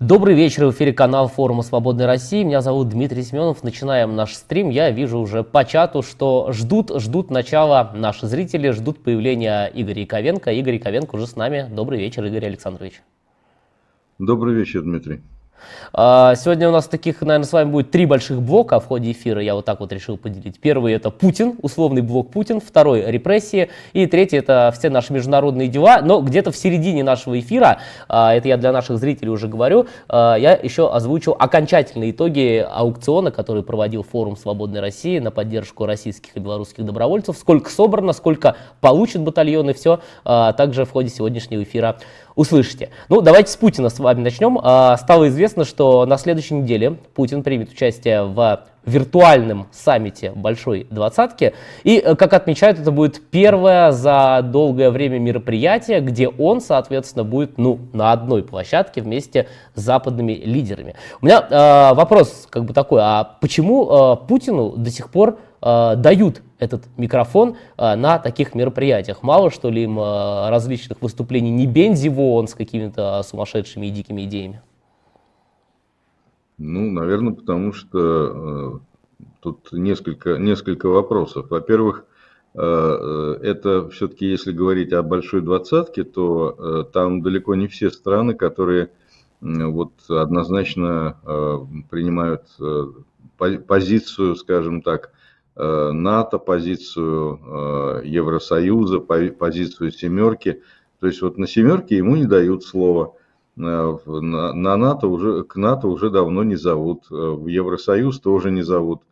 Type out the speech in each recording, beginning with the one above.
Добрый вечер, в эфире канал форума Свободной России. Меня зовут Дмитрий Семенов. Начинаем наш стрим. Я вижу уже по чату, что ждут, ждут начала наши зрители, ждут появления Игоря Яковенко. Игорь Яковенко уже с нами. Добрый вечер, Игорь Александрович. Добрый вечер, Дмитрий. А, сегодня у нас таких, наверное, с вами будет три больших блока в ходе эфира. Я вот так вот решил поделить. Первый это Путин, условный блок Путин. Второй репрессии. И третий это все наши международные дела. Но где-то в середине нашего эфира, а, это я для наших зрителей уже говорю, а, я еще озвучу окончательные итоги аукциона, который проводил форум Свободной России на поддержку российских и белорусских добровольцев. Сколько собрано, сколько получат батальоны, все также в ходе сегодняшнего эфира услышите. Ну, давайте с Путина с вами начнем. А, стало известно, что на следующей неделе Путин примет участие в виртуальном саммите Большой Двадцатки. И, э, как отмечают, это будет первое за долгое время мероприятие, где он, соответственно, будет ну, на одной площадке вместе с западными лидерами. У меня э, вопрос как бы такой, а почему э, Путину до сих пор э, дают этот микрофон э, на таких мероприятиях. Мало что ли им э, различных выступлений не бензи вон с какими-то сумасшедшими и дикими идеями? Ну, наверное, потому что э, тут несколько, несколько вопросов. Во-первых, э, э это все-таки, если говорить о большой двадцатке, то э, там далеко не все страны, которые вот однозначно принимают позицию, скажем так, НАТО, позицию э, Евросоюза, позицию семерки. То есть вот на семерке ему не дают слова. Э, на НАТО уже, к НАТО уже давно не зовут. В Евросоюз тоже не зовут.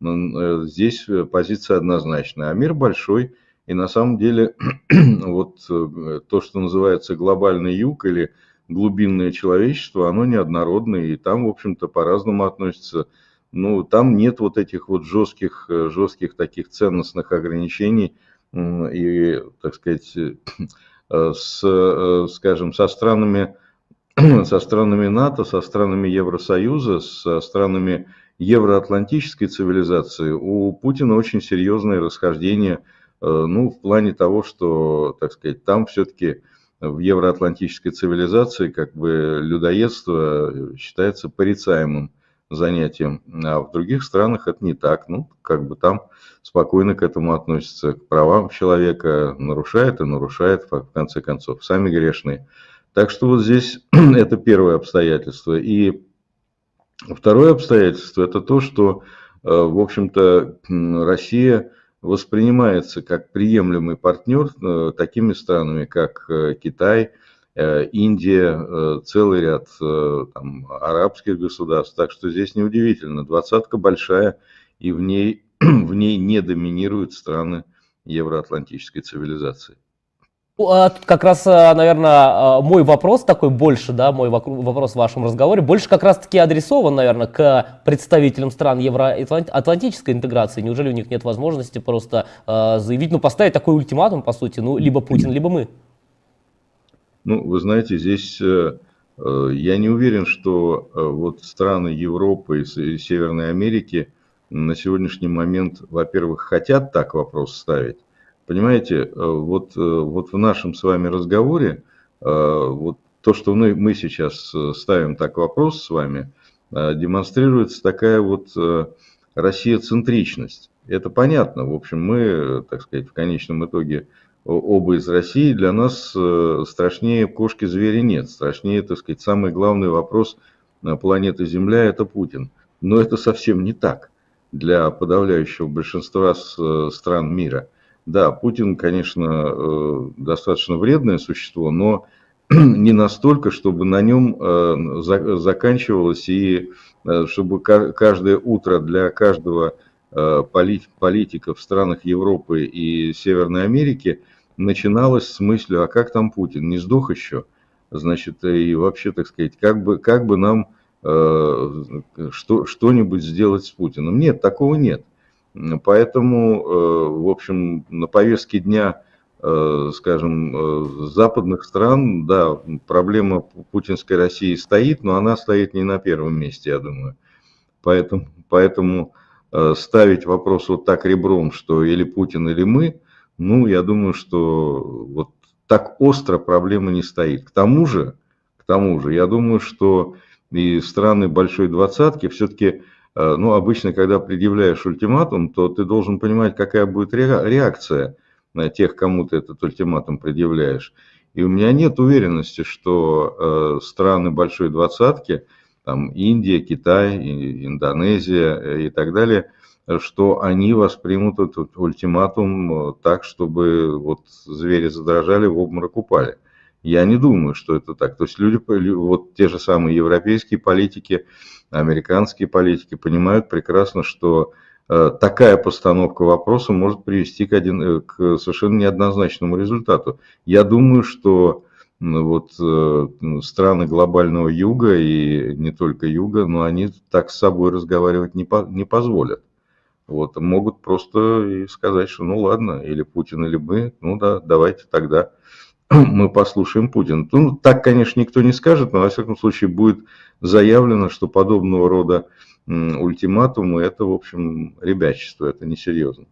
Здесь позиция однозначная. А мир большой. И на самом деле вот то, что называется глобальный юг или глубинное человечество, оно неоднородное. И там, в общем-то, по-разному относятся ну, там нет вот этих вот жестких, э, жестких таких ценностных ограничений и, так сказать, э, с, э, скажем, со странами, со странами НАТО, со странами Евросоюза, со странами евроатлантической цивилизации у Путина очень серьезное расхождение, ну, в плане того, что, так сказать, там все-таки в евроатлантической цивилизации как бы людоедство считается порицаемым занятием. А в других странах это не так. Ну, как бы там спокойно к этому относятся. К правам человека нарушает и нарушает, в конце концов, сами грешные. Так что вот здесь это первое обстоятельство. И второе обстоятельство – это то, что, э, в общем-то, Россия воспринимается как приемлемый партнер э, такими странами, как э, Китай – Индия, э, целый ряд э, там, арабских государств. Так что здесь неудивительно. Двадцатка большая, и в ней, в ней не доминируют страны евроатлантической цивилизации. Ну, а как раз, наверное, мой вопрос такой больше, да, мой вопрос в вашем разговоре, больше как раз-таки адресован, наверное, к представителям стран евроатлантической интеграции. Неужели у них нет возможности просто заявить, ну, поставить такой ультиматум, по сути, ну, либо Путин, либо мы? Ну, вы знаете, здесь э, э, я не уверен, что э, вот страны Европы и Северной Америки на сегодняшний момент, во-первых, хотят так вопрос ставить. Понимаете, вот, вот в нашем с вами разговоре, вот то, что мы, мы сейчас ставим так вопрос с вами, демонстрируется такая вот Россия-центричность. Это понятно. В общем, мы, так сказать, в конечном итоге оба из России, для нас э, страшнее кошки-звери нет. Страшнее, так сказать, самый главный вопрос планеты Земля – это Путин. Но это совсем не так для подавляющего большинства э, стран мира. Да, Путин, конечно, э, достаточно вредное существо, но не настолько, чтобы на нем заканчивалось и чтобы каждое утро для каждого политика в странах Европы и Северной Америки – начиналось с мыслью, а как там Путин, не сдох еще? Значит, и вообще, так сказать, как бы, как бы нам э, что, что-нибудь сделать с Путиным? Нет, такого нет. Поэтому, э, в общем, на повестке дня, э, скажем, э, западных стран, да, проблема путинской России стоит, но она стоит не на первом месте, я думаю. Поэтому, поэтому э, ставить вопрос вот так ребром, что или Путин, или мы, ну, я думаю, что вот так остро проблема не стоит. К тому же, к тому же, я думаю, что и страны большой двадцатки все-таки, ну, обычно, когда предъявляешь ультиматум, то ты должен понимать, какая будет реакция на тех, кому ты этот ультиматум предъявляешь. И у меня нет уверенности, что страны большой двадцатки, там Индия, Китай, Индонезия и так далее – что они воспримут этот ультиматум э, так, чтобы вот звери задрожали, в обморок упали. Я не думаю, что это так. То есть люди, вот те же самые европейские политики, американские политики понимают прекрасно, что э, такая постановка вопроса может привести к, один, э, к совершенно неоднозначному результату. Я думаю, что вот страны глобального юга и не только юга, но они так с собой разговаривать не, по, не позволят. Вот, могут просто и сказать, что ну ладно, или Путин, или мы, ну да, давайте тогда мы послушаем Путина. Ну, так, конечно, никто не скажет, но, во всяком случае, будет заявлено, что подобного рода ультиматумы – это, в общем, ребячество, это несерьезно.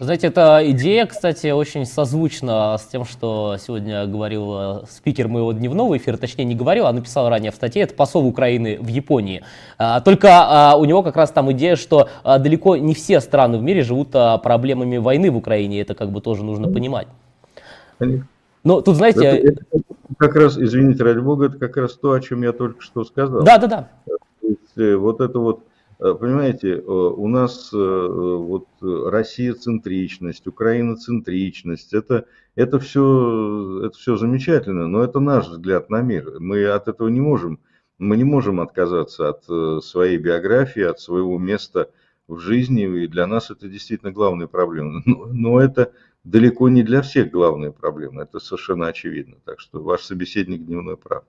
Знаете, эта идея, кстати, очень созвучна с тем, что сегодня говорил э, спикер моего дневного эфира, точнее не говорил, а написал ранее в статье, это посол Украины в Японии. А, только а, у него как раз там идея, что а, далеко не все страны в мире живут проблемами войны в Украине, это как бы тоже нужно понимать. Но тут, знаете... Это, это как раз, извините, ради бога, это как раз то, о чем я только что сказал. Да, да, да. Э, вот это вот понимаете, э, у нас э, вот Россия-центричность, Украина-центричность, это, это, все, это все замечательно, но это наш взгляд на мир. Мы от этого не можем, мы не можем отказаться от своей биографии, от своего места в жизни, и для нас это действительно главная проблема. Но, но это далеко не для всех главная проблема, это совершенно очевидно. Так что ваш собеседник дневной прав.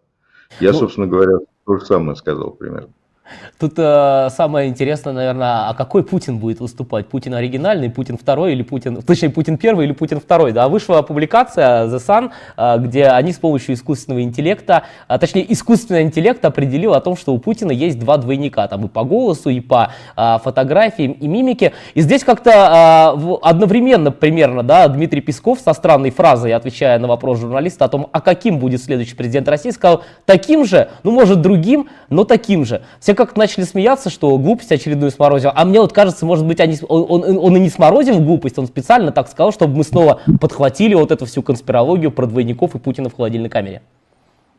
Я, ну, собственно говоря, то же самое сказал примерно. Тут э, самое интересное, наверное, а какой Путин будет выступать? Путин оригинальный, Путин второй или Путин, точнее Путин первый или Путин второй? Да, вышла публикация The Sun, э, где они с помощью искусственного интеллекта, а, точнее искусственный интеллект определил о том, что у Путина есть два двойника, там и по голосу, и по э, фотографиям, и мимике. И здесь как-то э, одновременно примерно, да, Дмитрий Песков со странной фразой, отвечая на вопрос журналиста о том, а каким будет следующий президент России, сказал, таким же, ну может другим, но таким же. Все как начали смеяться, что глупость очередную сморозил. А мне вот кажется, может быть, они, он, он, он и не сморозил глупость, он специально так сказал, чтобы мы снова подхватили вот эту всю конспирологию про двойников и Путина в холодильной камере.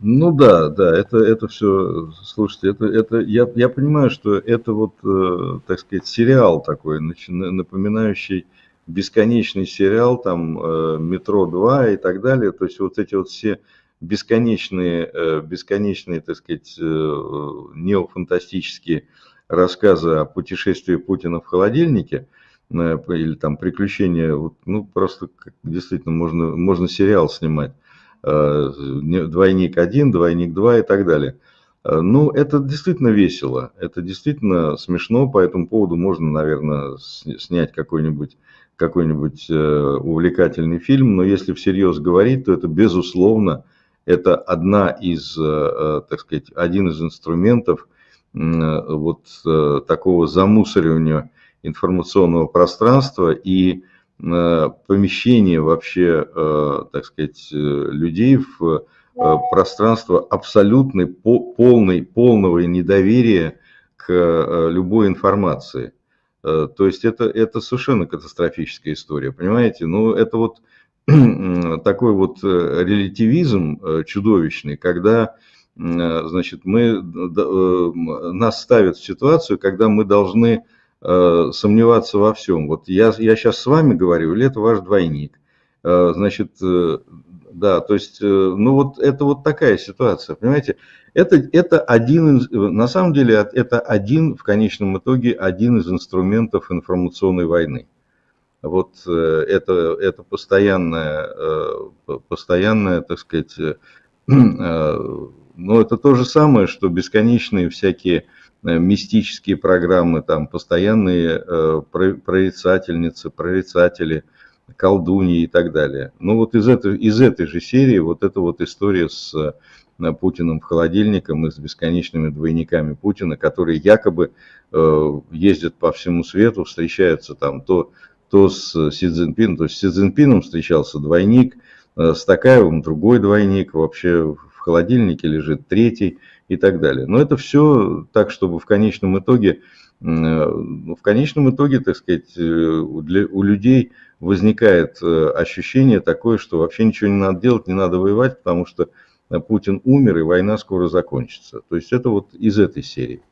Ну да, да, это, это все, слушайте, это, это я, я понимаю, что это вот, э, так сказать, сериал такой, напоминающий бесконечный сериал, там, э, «Метро 2» и так далее, то есть вот эти вот все бесконечные, э, бесконечные, так сказать, э, неофантастические рассказы о путешествии Путина в холодильнике, э, или там приключения, ну просто действительно можно, можно сериал снимать. Двойник один, двойник два и так далее. Ну, это действительно весело, это действительно смешно, по этому поводу можно, наверное, снять какой-нибудь какой-нибудь увлекательный фильм, но если всерьез говорить, то это безусловно это одна из, э, э, так сказать, один из инструментов вот э, такого замусоривания информационного пространства и помещения вообще, так сказать, людей в пространство абсолютной, полной, полного недоверия к любой информации. То есть это, это совершенно катастрофическая история, понимаете? Ну, это вот такой вот э, релятивизм э, чудовищный, когда э, значит, мы, нас ставят в ситуацию, когда мы должны сомневаться во всем. Вот я, я сейчас с вами говорю, или это ваш двойник? Значит, да, то есть, ну вот это вот такая ситуация, понимаете? Это, это один, на самом деле, это один, в конечном итоге, один из инструментов информационной войны. Вот э, это, это постоянная, э, постоянная, так сказать, э, ну, это то же самое, что бесконечные всякие мистические программы, там, постоянные прорицательницы, прорицатели, колдуньи и так далее. Ну, вот из этой, из этой же серии вот эта вот история с Путиным в холодильником и с бесконечными двойниками Путина, которые якобы ездят по всему свету, встречаются там то то с Си Цзиньпином, то есть с Си Цзиньпином встречался двойник, э, с Такаевым другой двойник, вообще в холодильнике лежит третий и так далее. Но это все так, чтобы в конечном итоге, в конечном итоге, так сказать, для, у людей возникает ощущение такое, что вообще ничего не надо делать, не надо воевать, потому что Путин умер и война скоро закончится. То есть это вот из этой серии.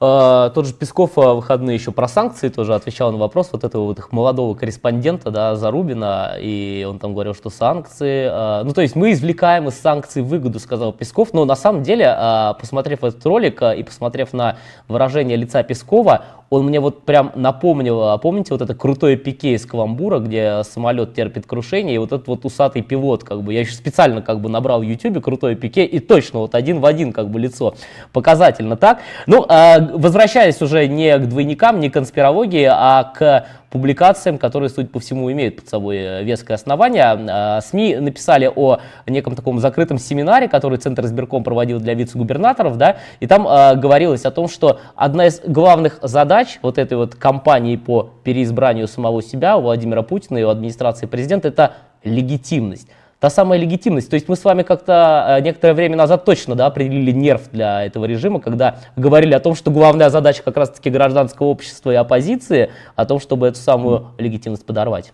А, тот же Песков в выходные еще про санкции тоже отвечал на вопрос вот этого вот их молодого корреспондента, да, Зарубина, и он там говорил, что санкции, а, ну то есть мы извлекаем из санкций выгоду, сказал Песков, но на самом деле, посмотрев этот ролик и посмотрев на выражение лица Пескова, он мне вот прям напомнил, а помните вот это крутое пике из Каламбура, где самолет терпит крушение, и вот этот вот усатый пилот, как бы, я еще специально как бы набрал в YouTube крутое пике, и точно вот один в один как бы лицо, показательно так. Ну, а, возвращаясь уже не к двойникам, не к конспирологии, а к публикациям, которые, судя по всему, имеют под собой э, веское основание. А, СМИ написали о неком таком закрытом семинаре, который Центр избирком проводил для вице-губернаторов, да, и там э, говорилось о том, что одна из главных задач вот этой вот кампании по переизбранию самого себя у Владимира Путина и у администрации президента это легитимность та самая легитимность. То есть мы с вами как-то э, некоторое время назад точно да, определили нерв для этого режима, когда говорили о том, что главная задача как раз-таки гражданского общества и оппозиции, о том, чтобы эту самую легитимность подорвать.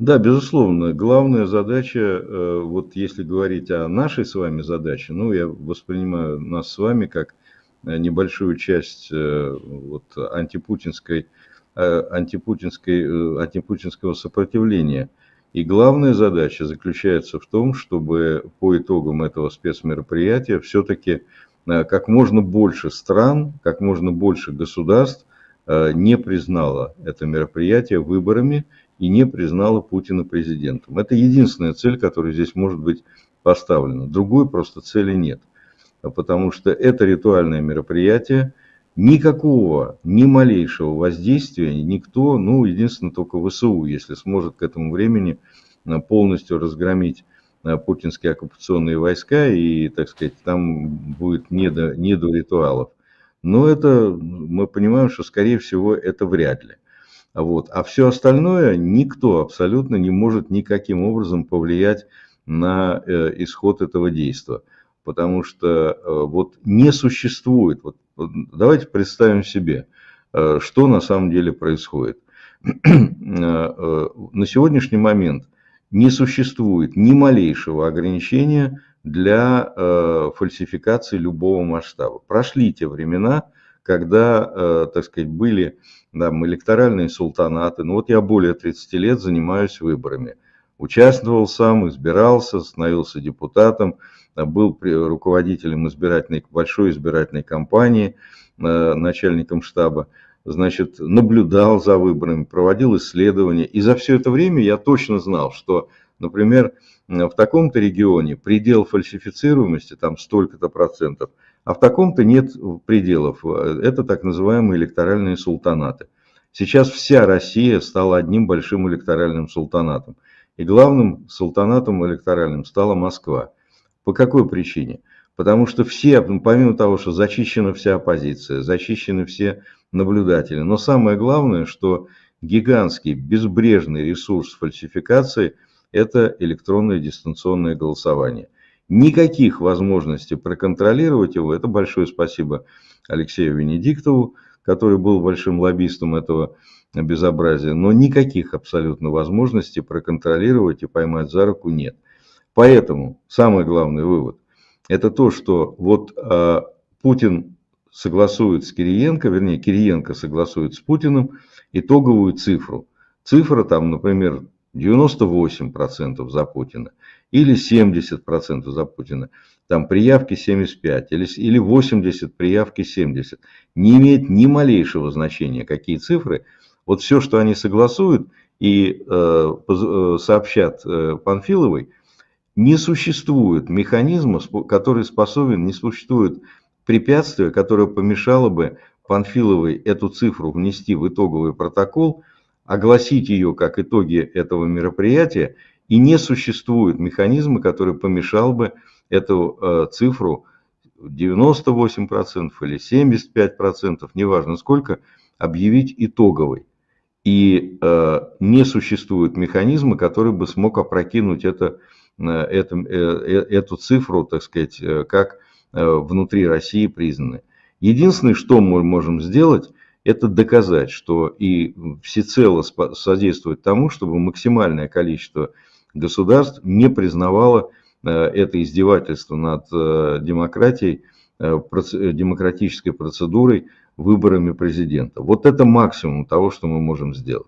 Да, безусловно. Главная задача, э, вот если говорить о нашей с вами задаче, ну, я воспринимаю нас с вами как э, небольшую часть вот, антипутинской, антипутинской, антипутинского сопротивления – и главная задача заключается в том, чтобы по итогам этого спецмероприятия все-таки э, как можно больше стран, как можно больше государств э, не признало это мероприятие выборами и не признало Путина президентом. Это единственная цель, которая здесь может быть поставлена. Другой просто цели нет. Потому что это ритуальное мероприятие, никакого, ни малейшего воздействия никто, ну, единственное, только ВСУ, если сможет к этому времени э, полностью разгромить э, путинские оккупационные войска, и, так сказать, там будет не до, не до ритуалов. Но это, мы понимаем, что, скорее всего, это вряд ли. Вот. А все остальное никто абсолютно не может никаким образом повлиять на э, исход этого действия. Потому что вот не существует, вот давайте представим себе, э, что на самом деле происходит. Э, э, на сегодняшний момент не существует ни малейшего ограничения для фальсификации любого масштаба. Прошли те времена, когда, так сказать, были там, электоральные султанаты. Ну вот я более 30 лет занимаюсь выборами. Участвовал сам, избирался, становился депутатом был руководителем избирательной, большой избирательной кампании, э, начальником штаба, значит, наблюдал за выборами, проводил исследования. И за все это время я точно знал, что, например, в таком-то регионе предел фальсифицируемости там столько-то процентов, а в таком-то нет пределов. Это так называемые электоральные султанаты. Сейчас вся Россия стала одним большим электоральным султанатом. И главным султанатом электоральным стала Москва. По какой причине? Потому что все, помимо того, что зачищена вся оппозиция, зачищены все наблюдатели, но самое главное, что гигантский безбрежный ресурс фальсификации – это электронное дистанционное голосование. Никаких возможностей проконтролировать его, это большое спасибо Алексею Венедиктову, который был большим лоббистом этого безобразия, но никаких абсолютно возможностей проконтролировать и поймать за руку нет – Поэтому самый главный вывод – это то, что вот э, Путин согласует с Кириенко, вернее, Кириенко согласует с Путиным итоговую цифру. Цифра там, например, 98% за Путина или 70% за Путина. Там приявки 75 или, или 80, приявки 70. Не имеет ни малейшего значения, какие цифры. Вот все, что они согласуют и э, э сообщат э, Панфиловой – не существует механизма, который способен, не существует препятствия, которое помешало бы Панфиловой эту цифру внести в итоговый протокол, огласить ее как итоги этого мероприятия, и не существует механизма, который помешал бы эту э, цифру 98% или 75%, неважно сколько, объявить итоговой. И э, не существует механизма, который бы смог опрокинуть это эту, эту цифру, так сказать, как внутри России признаны. Единственное, что мы можем сделать, это доказать, что и всецело содействовать тому, чтобы максимальное количество государств не признавало это издевательство над демократией, демократической процедурой, выборами президента. Вот это максимум того, что мы можем сделать.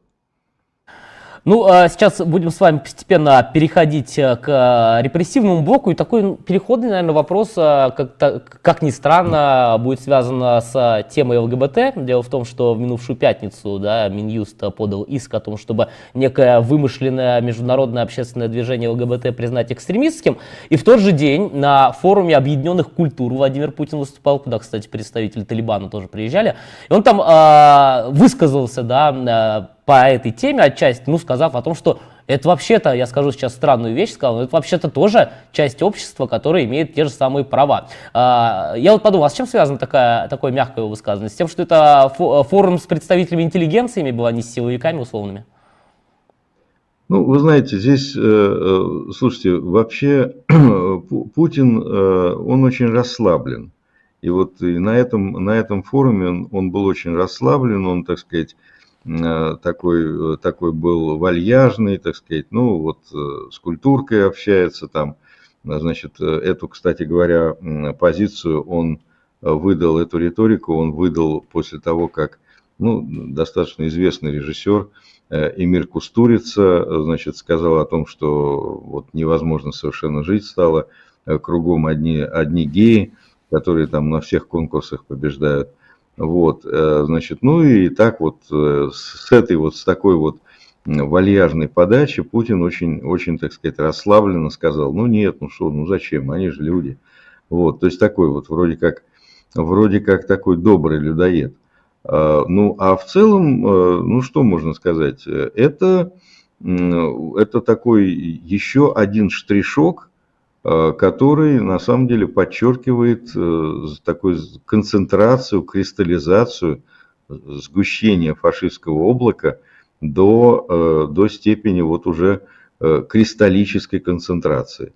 Ну, а сейчас будем с вами постепенно переходить э, к э, репрессивному блоку. И такой переходный, наверное, вопрос, э, как, как ни странно, будет связан с темой ЛГБТ. Дело в том, что в минувшую пятницу да, Минюст подал иск о том, чтобы некое вымышленное международное общественное движение ЛГБТ признать экстремистским. И в тот же день на форуме объединенных культур Владимир Путин выступал, куда, кстати, представители Талибана тоже приезжали. И он там э, высказался, да, по этой теме отчасти, ну, сказав о том, что это вообще-то, я скажу сейчас странную вещь, сказал, но это вообще-то тоже часть общества, которая имеет те же самые права. А, я вот подумал, а с чем связано такая, такое мягкое высказывание? С тем, что это форум с представителями интеллигенции была, не с силовиками условными? Ну, вы знаете, здесь, э, э, слушайте, вообще Путин, э, он очень расслаблен. И вот и на, этом, на этом форуме он, он был очень расслаблен, он, так сказать, такой, такой был вальяжный, так сказать, ну вот э, с культуркой общается там, значит, э, эту, кстати говоря, позицию он выдал, эту риторику он выдал после того, как, ну, достаточно известный режиссер Эмир Кустурица, значит, сказал о том, что вот невозможно совершенно жить стало, кругом одни, одни геи, которые там на всех конкурсах побеждают. Вот, э, значит, ну и так вот э, с этой вот, с такой вот вальяжной подачи Путин очень, очень, так сказать, расслабленно сказал, ну нет, ну что, ну зачем, они же люди. Вот, то есть такой вот вроде как, вроде как такой добрый людоед. А, ну, а в целом, э, ну что можно сказать, это, это такой еще один штришок который на самом деле подчеркивает э, такую концентрацию, кристаллизацию, сгущение фашистского облака до, э, до степени вот уже кристаллической концентрации.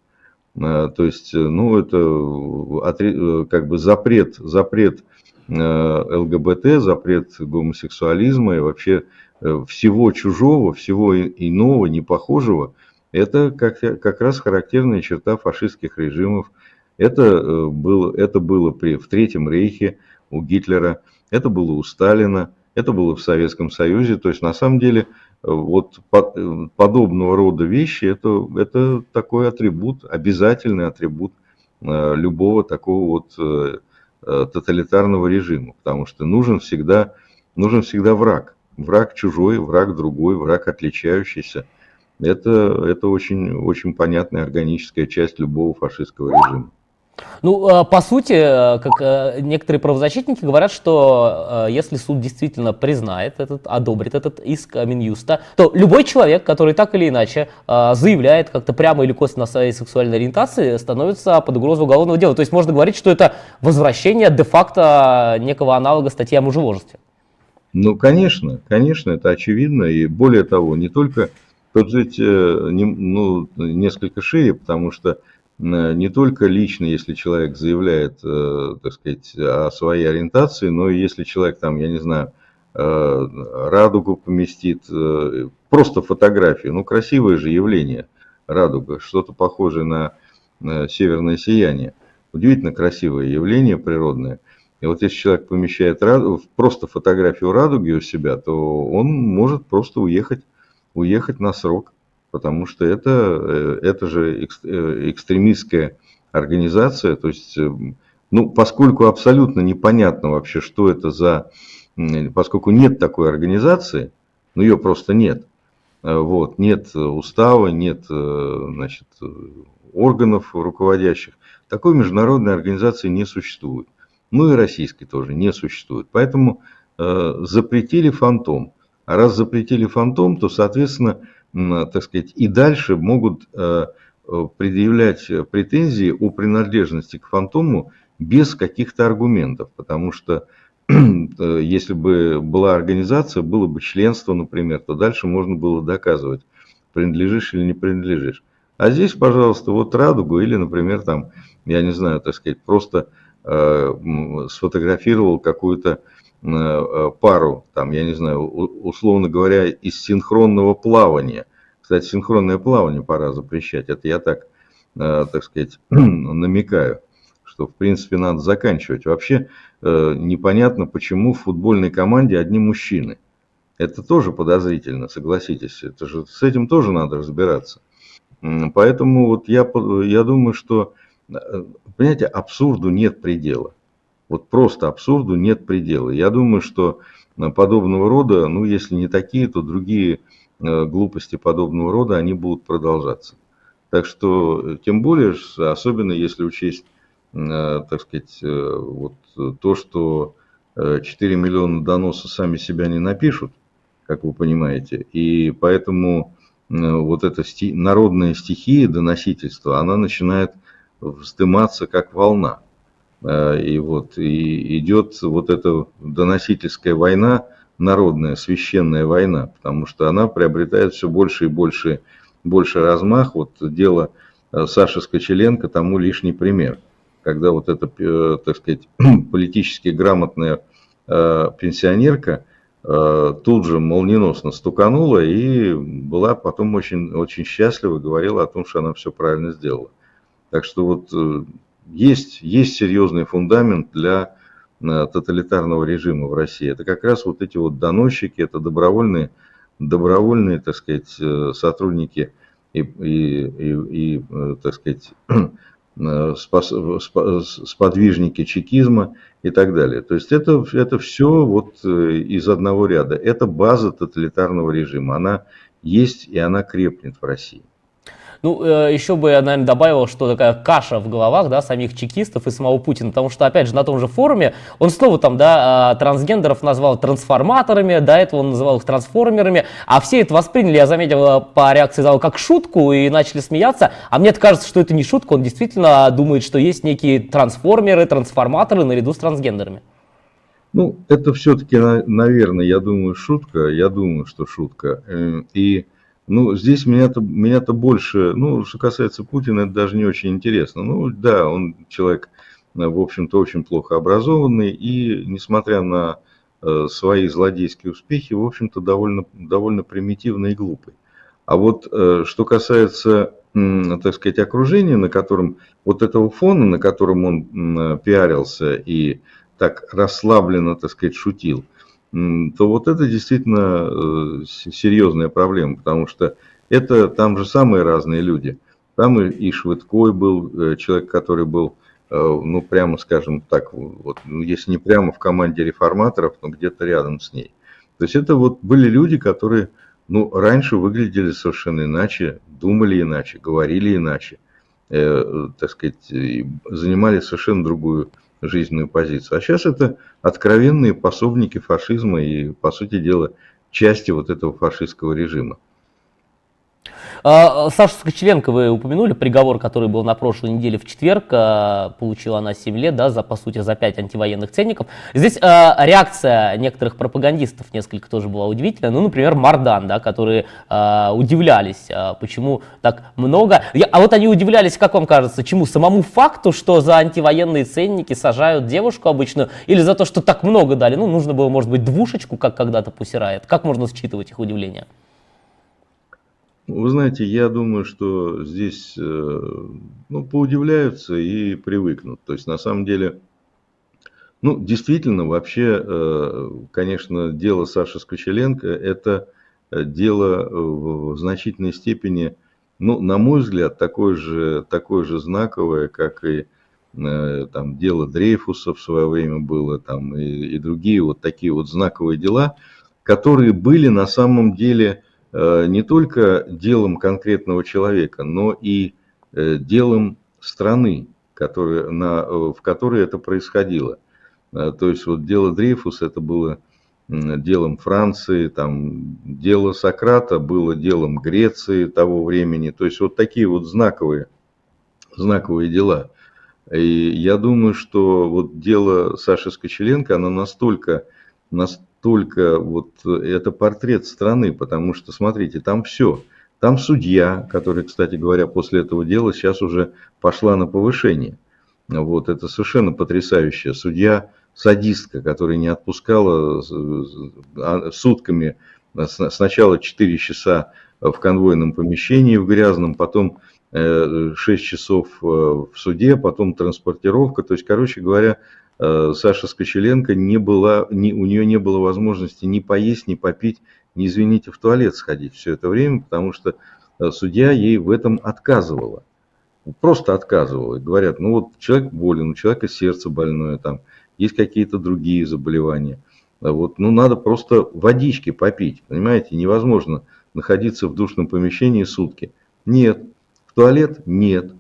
То есть, ну, это как бы запрет, запрет ЛГБТ, запрет гомосексуализма и вообще всего чужого, всего иного, непохожего – это как, как раз характерная черта фашистских режимов. Это э, было, это было при, в Третьем Рейхе у Гитлера, это было у Сталина, это было в Советском Союзе. То есть на самом деле э, вот э, подобного рода вещи это, это такой атрибут, обязательный атрибут любого такого вот тоталитарного режима, потому что нужен всегда, нужен всегда враг. Враг чужой, враг другой, враг отличающийся – это, это очень, очень понятная органическая часть любого фашистского режима. Ну, а, по сути, э, как э, некоторые правозащитники говорят, что э, если суд действительно признает этот, одобрит этот иск Минюста, то любой человек, который так или иначе заявляет как-то прямо или косвенно о своей сексуальной ориентации, становится под угрозу уголовного дела. То есть можно говорить, что это возвращение де-факто некого аналога статьи о мужеложестве. Ну, конечно, конечно, это очевидно. И более того, не только Тут жить э, ну, несколько шире, потому что э, не только лично, если человек заявляет, э, так сказать, о своей ориентации, но и если человек там, я не знаю, радугу поместит, просто фотографию, ну красивое же явление, радуга, что-то похожее на северное сияние. Удивительно красивое явление природное. И вот если человек помещает просто фотографию радуги у себя, то он может просто уехать уехать на срок, потому что это, э, это же э, экстремистская организация, то есть, э, ну, поскольку абсолютно непонятно вообще, что это за, поскольку нет такой организации, ну, ее просто нет, вот, нет устава, нет, значит, органов руководящих, такой международной организации не существует. Ну и российской тоже не существует. Поэтому э, запретили фантом. А раз запретили фантом, то, соответственно, так сказать, и дальше могут э, э, предъявлять претензии о принадлежности к фантому без каких-то аргументов, потому что э, если бы была организация, было бы членство, например, то дальше можно было доказывать, принадлежишь или не принадлежишь. А здесь, пожалуйста, вот радугу или, например, там, я не знаю, так сказать, просто э, сфотографировал какую-то пару, там, я не знаю, условно говоря, из синхронного плавания. Кстати, синхронное плавание пора запрещать. Это я так, э, так сказать, намекаю, что, в принципе, надо заканчивать. Вообще э, непонятно, почему в футбольной команде одни мужчины. Это тоже подозрительно, согласитесь. Это же, с этим тоже надо разбираться. Поэтому вот я, я думаю, что, э, понимаете, абсурду нет предела. Вот просто абсурду нет предела. Я думаю, что э, подобного рода, ну если не такие, то другие э, глупости подобного рода, они будут продолжаться. Так что, тем более, особенно если учесть, так сказать, вот то, что 4 миллиона доносов сами себя не напишут, как вы понимаете, и поэтому Э, вот эта народная стихия доносительства, она начинает вздыматься как волна. Э, и вот и идет вот эта доносительская война, народная священная война, потому что она приобретает все больше и больше, больше размах. Вот дело э, Саши Скочеленко тому лишний пример. Когда вот эта, так сказать, политически грамотная пенсионерка – Э, тут же молниеносно стуканула и была потом очень, очень счастлива, говорила о том, что она все правильно сделала. Так что вот э, есть, есть серьезный фундамент для э, тоталитарного режима в России. Это как раз вот эти вот доносчики, это добровольные, добровольные, так сказать, сотрудники и, и, и, и так сказать, Э, сподвижники чекизма и так далее. То есть это, это все вот э, из одного ряда. Это база тоталитарного режима. Она есть и она крепнет в России. Ну, э, еще бы я, наверное, добавил, что такая каша в головах, да, самих чекистов и самого Путина, потому что, опять же, на том же форуме он снова там, да, а, трансгендеров назвал трансформаторами, до этого он называл их трансформерами, а все это восприняли, я заметил по реакции зала, как шутку и начали смеяться, а мне кажется, что это не шутка, он действительно думает, что есть некие трансформеры, трансформаторы наряду с трансгендерами. Ну, это все-таки, наверное, я думаю, шутка, я думаю, что шутка. Э, и ну, здесь меня-то меня -то больше, ну, что касается Путина, это даже не очень интересно. Ну, да, он человек, э, в общем-то, очень плохо образованный, и, несмотря на э, свои злодейские успехи, в общем-то, довольно, довольно примитивный и глупый. А вот э, что касается, э, так сказать, окружения, на котором, вот этого фона, на котором он пиарился и так расслабленно, так сказать, шутил – то вот это действительно э, серьезная проблема, потому что это там же самые разные люди. Там и, и Швыдкой был э, человек, который был, э, ну, прямо скажем так, вот, ну, если не прямо в команде реформаторов, но где-то рядом с ней. То есть это вот были люди, которые, ну, раньше выглядели совершенно иначе, думали иначе, говорили иначе, э, так сказать, занимали совершенно другую жизненную позицию. А сейчас это откровенные пособники фашизма и, по сути дела, части вот этого фашистского режима. А, Саша Скочеленко, вы упомянули приговор, который был на прошлой неделе в четверг, а, получила она 7 лет, да, за, по сути, за 5 антивоенных ценников. Здесь а, реакция некоторых пропагандистов несколько тоже была удивительная, ну, например, Мардан, да, которые удивлялись, почему так много. а вот они удивлялись, как вам кажется, чему? Самому факту, что за антивоенные ценники сажают девушку обычную, или за то, что так много дали? Ну, нужно было, может быть, двушечку, как когда-то пусирает. Как можно считывать их удивление? Вы знаете, я думаю, что здесь э, ну, поудивляются и привыкнут. То есть, на самом деле, ну, действительно, вообще, э, конечно, дело Саши Скочеленко – это дело в значительной степени, ну, на мой взгляд, такое же, такое же знаковое, как и э, там, дело Дрейфуса в свое время было, там, и, и другие вот такие вот знаковые дела, которые были на самом деле – Э, не только делом конкретного человека, но и э, делом страны, который, на, э, в которой это происходило. То есть вот дело Дрейфус это было делом Франции, там, дело Сократа было делом Греции того времени. То есть вот такие вот знаковые, знаковые дела. И я думаю, что вот дело Саши Скочеленко, оно настолько, настолько только вот э, это портрет страны, потому что, смотрите, там все. Там судья, который, кстати говоря, после этого дела сейчас уже пошла на повышение. Вот, это совершенно потрясающая судья, садистка, которая не отпускала а, сутками сначала 4 часа в конвойном помещении в грязном, потом 6 э, часов э, в суде, потом транспортировка. То есть, короче говоря, э, Саша Скочеленко не была, не, у нее не было возможности ни поесть, ни попить, ни, извините, в туалет сходить все это время, потому что судья ей в этом отказывала. Просто отказывала. Говорят, ну вот человек болен, у человека сердце больное, там есть какие-то другие заболевания. Вот, ну надо просто водички попить, понимаете, невозможно находиться в душном помещении сутки. Нет, туалет? Нет.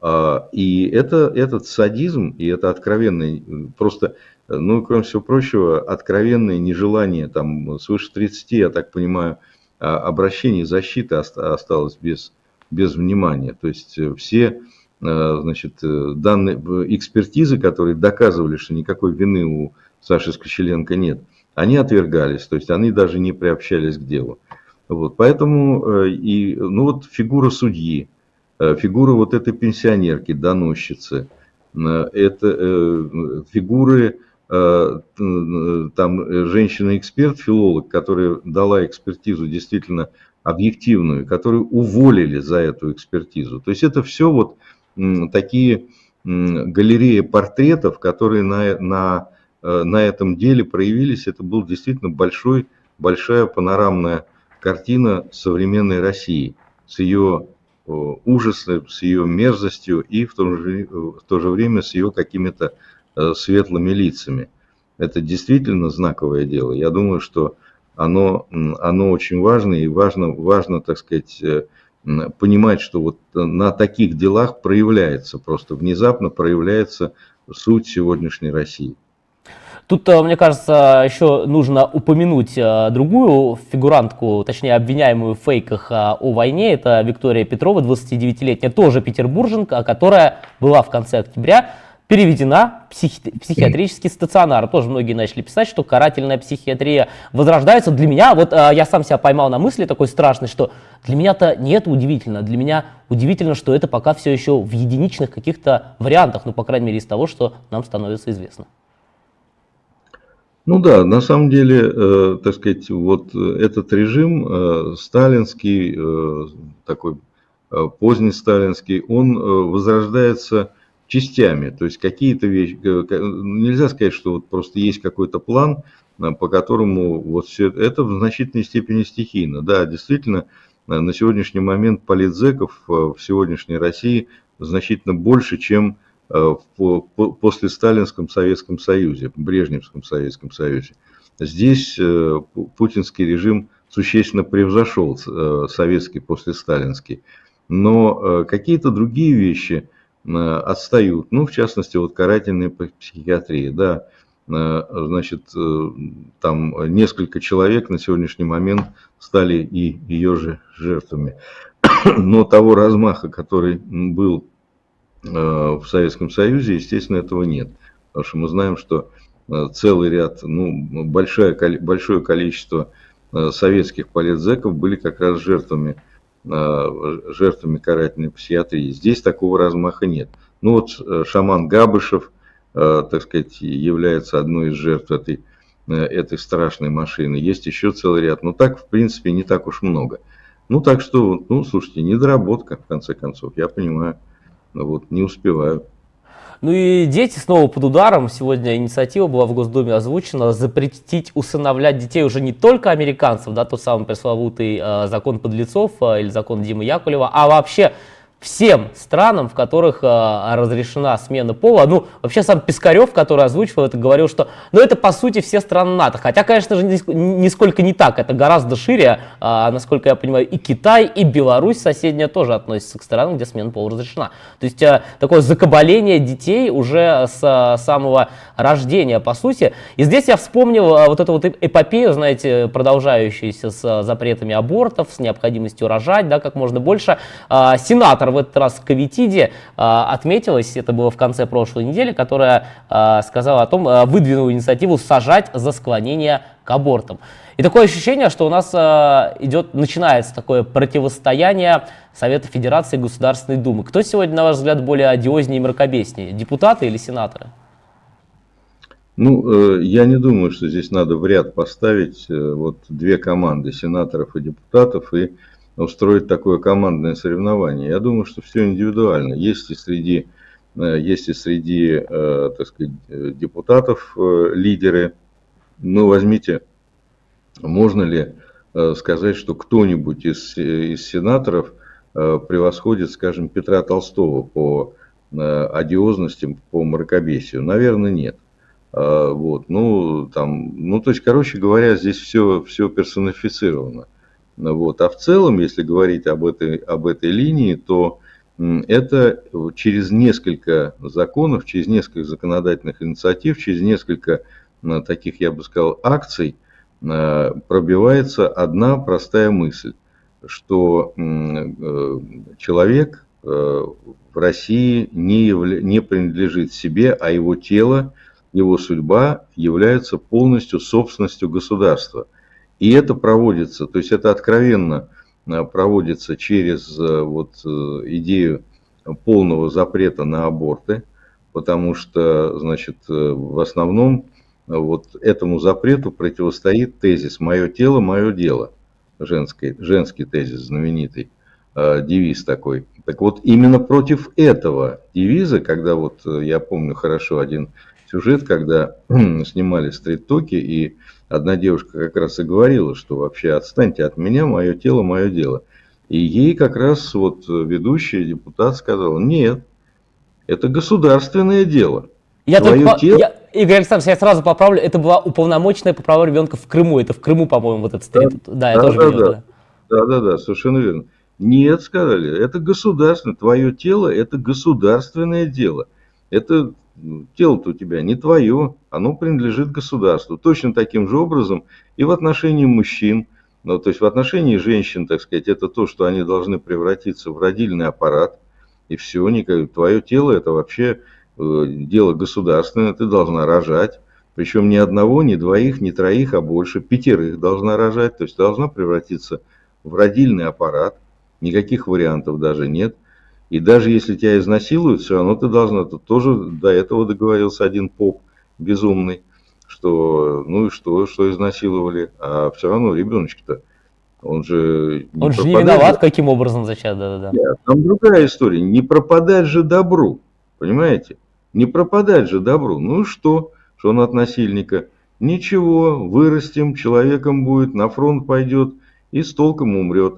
А, и это, этот садизм, и это откровенный, просто, ну, кроме всего прочего, откровенное нежелание, там, свыше 30, я так понимаю, а, обращений защиты осталось без, без внимания. То есть э, все э, значит, э, данные экспертизы, которые доказывали, что никакой вины у Саши Скочеленко нет, они отвергались, то есть они даже не приобщались к делу. Вот, поэтому и, ну вот фигура судьи, фигура вот этой пенсионерки, доносчицы, э, это э, фигуры там женщина-эксперт, филолог, которая дала экспертизу действительно объективную, которую уволили за эту экспертизу. То есть это все вот такие галереи портретов, которые на, на, на этом деле проявились. Это был действительно большой, большая панорамная картина современной России с ее Э, ужасы, с ее мерзостью и в то же, в то же время с ее какими-то э, светлыми лицами. Это действительно знаковое дело. Я думаю, что оно, оно очень важно и важно, важно, так сказать, э, понимать, что вот на таких делах проявляется, просто внезапно проявляется суть сегодняшней России. Тут, э, мне кажется, еще нужно упомянуть э, другую фигурантку, точнее обвиняемую в фейках э, о войне. Это Виктория Петрова, 29-летняя, тоже петербурженка, которая была в конце октября переведена в психи- психиатрический стационар. Тоже многие начали писать, что карательная психиатрия возрождается. Для меня, вот я сам себя поймал на мысли такой страшной, что для меня-то не это удивительно. Для меня удивительно, что это пока все еще в единичных каких-то вариантах, ну, по крайней мере, из того, что нам становится известно. Ну да, на самом деле, э, так сказать, вот этот режим э, сталинский, э, такой э, поздний сталинский, он э, возрождается частями. То есть какие-то вещи, э, нельзя сказать, что вот просто есть какой-то план, по которому вот все это в значительной степени стихийно. Да, действительно, на сегодняшний момент политзеков в сегодняшней России значительно больше, чем в после сталинском Советском Союзе, Брежневском Советском Союзе. Здесь э, путинский режим существенно превзошел э, советский после сталинский. Но какие-то другие вещи отстают. Ну, в частности, вот карательная психиатрия. Да, значит, там несколько человек на сегодняшний момент стали и ее же жертвами. Но того размаха, который был Э, в Советском Союзе, естественно, этого нет. Потому что мы знаем, что э, целый ряд, ну, большое, большое количество э, советских политзеков были как раз жертвами, жертвами карательной психиатрии. Здесь такого размаха нет. Ну вот шаман Габышев, так сказать, является одной из жертв этой, этой страшной машины. Есть еще целый ряд, но так, в принципе, не так уж много. Ну, так что, ну, слушайте, недоработка, в конце концов, я понимаю. Вот, не успеваю. Ну и дети снова под ударом. Сегодня инициатива была в Госдуме озвучена запретить усыновлять детей уже не только американцев, да, тот самый пресловутый э, закон подлецов э, или закон Димы Якулева, а вообще всем странам, в которых э, разрешена смена пола. Ну, вообще сам Пискарев, который озвучивал это, говорил, что ну, это по сути все страны НАТО. Хотя, конечно же, нисколько не так. Это гораздо шире. Э, насколько я понимаю, и Китай, и Беларусь соседняя тоже относятся к странам, где смена пола разрешена. То есть э, такое закабаление детей уже с э, самого рождения, по сути. И здесь я вспомнил э, вот эту вот эпопею, знаете, продолжающуюся с э, запретами абортов, с необходимостью рожать, да, как можно больше. Э, сенатор в этот раз в Кавитиде отметилась, это было в конце прошлой недели, которая сказала о том, выдвинула инициативу сажать за склонение к абортам. И такое ощущение, что у нас идет, начинается такое противостояние Совета Федерации и Государственной Думы. Кто сегодня, на ваш взгляд, более одиознее и мракобеснее, депутаты или сенаторы? Ну, э, я не думаю, что здесь надо в ряд поставить э, вот две команды, сенаторов и депутатов, и устроить такое командное соревнование. Я думаю, что все индивидуально. Есть и среди, э, есть и среди так сказать, депутатов лидеры. Но возьмите, можно ли сказать, что кто-нибудь из, из сенаторов превосходит, скажем, Петра Толстого по одиозности, по мракобесию? Наверное, нет. Вот, ну, там, ну, то есть, короче говоря, здесь все, все персонифицировано. Вот. А в целом, если говорить об этой, об этой линии, то это через несколько законов, через несколько законодательных инициатив, через несколько таких, я бы сказал, акций а, пробивается одна простая мысль, что э, человек э, в России не, явля... не принадлежит себе, а его тело – его судьба является полностью собственностью государства. И это проводится, то есть это откровенно э, проводится через э, вот э, идею полного запрета на аборты, потому что, значит, в основном вот этому запрету противостоит тезис «моё тело, мое дело», женский, женский тезис знаменитый, девиз такой. Так вот, именно против этого девиза, когда вот, я помню хорошо, один сюжет, когда снимали стрит-токи, и одна девушка как раз и говорила, что вообще отстаньте от меня, мое тело, мое дело. И ей как раз вот ведущий депутат сказал, нет, это государственное дело. Я Твое только, тело... я, Игорь Александрович, я сразу поправлю, это была уполномоченная по правам ребенка в Крыму, это в Крыму, по-моему, вот этот стрит. Да, да, я да, тоже да, видел. Да. да, да, да, совершенно верно. Нет, сказали, это государственное, твое тело это государственное дело. Это тело-то у тебя не твое, оно принадлежит государству. Точно таким же образом и в отношении мужчин, ну, то есть в отношении женщин, так сказать, это то, что они должны превратиться в родильный аппарат, и все, никак, твое тело это вообще э, дело государственное, ты должна рожать, причем ни одного, ни двоих, ни троих, а больше, пятерых должна рожать, то есть должна превратиться в родильный аппарат, никаких вариантов даже нет – и даже если тебя изнасилуют, все равно ты должна, тут тоже до этого договорился один поп безумный, что ну и что, что изнасиловали, а все равно ребеночек-то, он же не Он же не виноват, же. каким образом зачат, да-да-да. Нет, там другая история, не пропадать же добру, понимаете? Не пропадать же добру. Ну и что, что он от насильника? Ничего, вырастим, человеком будет, на фронт пойдет и с толком умрет.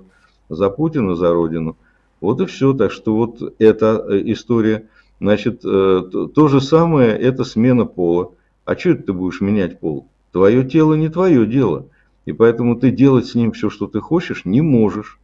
За Путина, за Родину. Вот и все. Так что вот эта э, история. Значит, э, то же самое, это смена пола. А что ты будешь менять пол? Твое тело не твое дело. И поэтому ты делать с ним все, что ты хочешь, не можешь.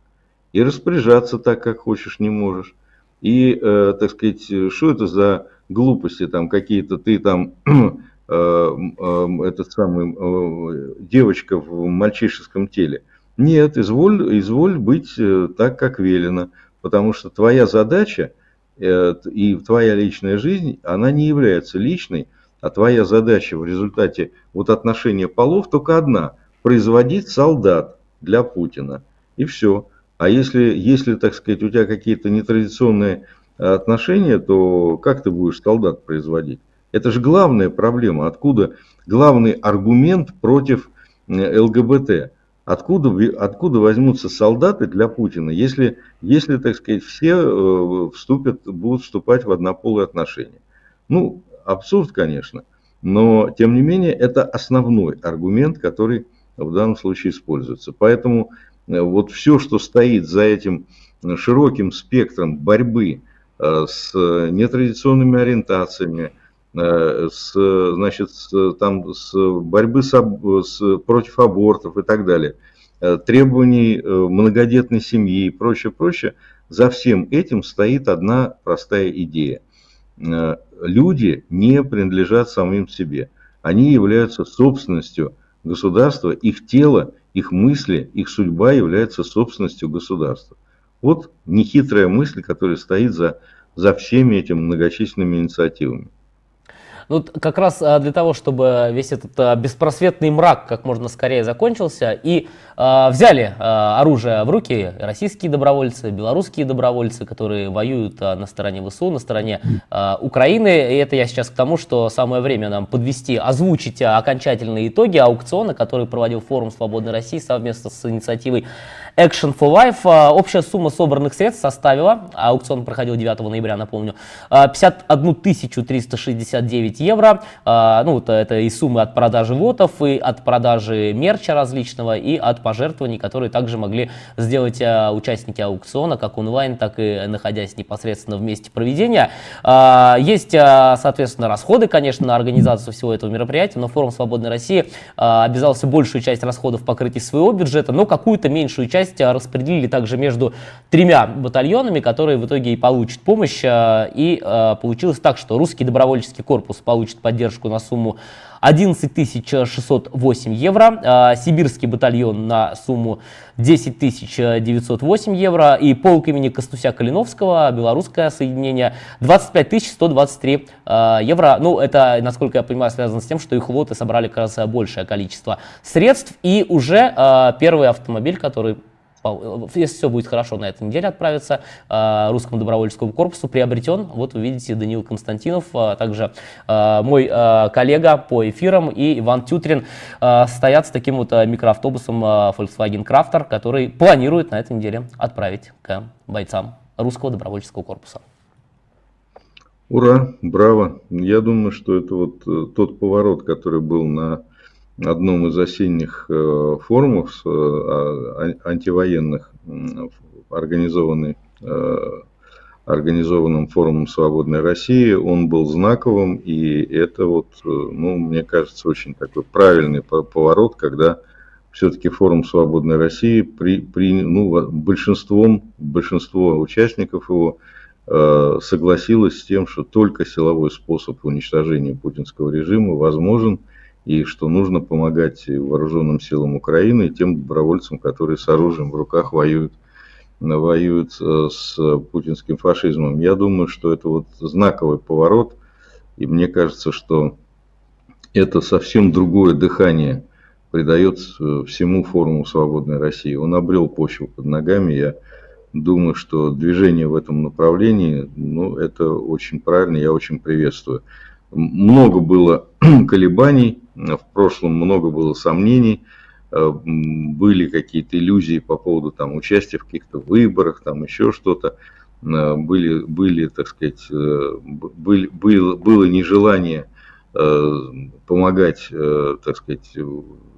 И распоряжаться так, как хочешь, не можешь. И, э, так сказать, что это за глупости там какие-то, ты там, э, этот самый, девочка в мальчишеском теле. Нет, изволь, изволь быть так, как велено. Потому что твоя задача э, и твоя личная жизнь, она не является личной, а твоя задача в результате вот отношения полов только одна – производить солдат для Путина. И все. А если, если, так сказать, у тебя какие-то нетрадиционные отношения, то как ты будешь солдат производить? Это же главная проблема. Откуда главный аргумент против э, ЛГБТ? Откуда, откуда возьмутся солдаты для Путина, если, если так сказать, все э, вступят, будут вступать в однополые отношения? Ну, абсурд, конечно, но, тем не менее, это основной аргумент, который в данном случае используется. Поэтому э, вот все, что стоит за этим широким спектром борьбы э, с нетрадиционными ориентациями, с, значит, с, там, с борьбы с, с, против абортов и так далее, э, требований э, многодетной семьи и прочее, прочее, за всем этим стоит одна простая идея. Люди не принадлежат самим себе. Они являются собственностью государства, их тело, их мысли, их судьба является собственностью государства. Вот нехитрая мысль, которая стоит за, за всеми этими многочисленными инициативами. Ну, как раз а, для того, чтобы весь этот а, беспросветный мрак как можно скорее закончился, и э, взяли э, оружие в руки российские добровольцы, белорусские добровольцы, которые воюют э, на стороне ВСУ, на стороне э, Украины. И это я сейчас к тому, что самое время нам подвести, озвучить окончательные итоги аукциона, который проводил форум «Свободной России» совместно с инициативой Action for Life. Общая сумма собранных средств составила, аукцион проходил 9 ноября, напомню, 51 369 евро. Ну, вот это и суммы от продажи лотов, и от продажи мерча различного, и от пожертвований, которые также могли сделать а, участники аукциона, как онлайн, так и находясь непосредственно в месте проведения. А, есть, а, соответственно, расходы, конечно, на организацию всего этого мероприятия, но форум «Свободной России» обязался большую часть расходов покрыть из своего бюджета, но какую-то меньшую часть распределили также между тремя батальонами, которые в итоге и получат помощь. И получилось так, что русский добровольческий корпус получит поддержку на сумму 11 608 евро, а, сибирский батальон на сумму 10 908 евро и полк имени Костуся Калиновского, белорусское соединение 25 123 а, евро. Ну, это, насколько я понимаю, связано с тем, что их лоты собрали как раз большее количество средств и уже первый автомобиль, который если все будет хорошо, на этой неделе отправится э, русскому добровольческому корпусу, приобретен. Вот вы видите, Даниил Константинов, а также э, мой э, коллега по эфирам и Иван Тютрин э, стоят с таким вот микроавтобусом э, Volkswagen Crafter, который планирует на этой неделе отправить к бойцам русского добровольческого корпуса. Ура, браво. Я думаю, что это вот э, тот поворот, который был на одном из осенних э, форумов э, а, антивоенных, организованный, э, организованным форумом «Свободной России». Он был знаковым, и это вот, ну, мне кажется, очень такой правильный поворот, когда все-таки форум «Свободной России» при, при, ну, большинством, большинство участников его согласилось с тем, что только силовой способ уничтожения путинского режима возможен – и что нужно помогать вооруженным силам Украины и тем добровольцам, которые с оружием в руках воюют, воюют э, с путинским фашизмом. Я думаю, что это вот знаковый поворот, и мне кажется, что это совсем другое дыхание придает э, всему форуму «Свободной России». Он обрел почву под ногами, я думаю, что движение в этом направлении, ну, это очень правильно, я очень приветствую. Много было колебаний, в прошлом много было сомнений, э, были какие-то иллюзии по поводу там, участия в каких-то выборах, там еще что-то. Э, были, были, так сказать, э, были, было, было нежелание помогать, так сказать,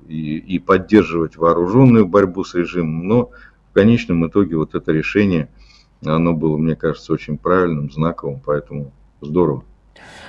и, и поддерживать вооруженную борьбу с режимом, но в конечном итоге вот это решение, оно было, мне кажется, очень правильным, знаковым, поэтому здорово.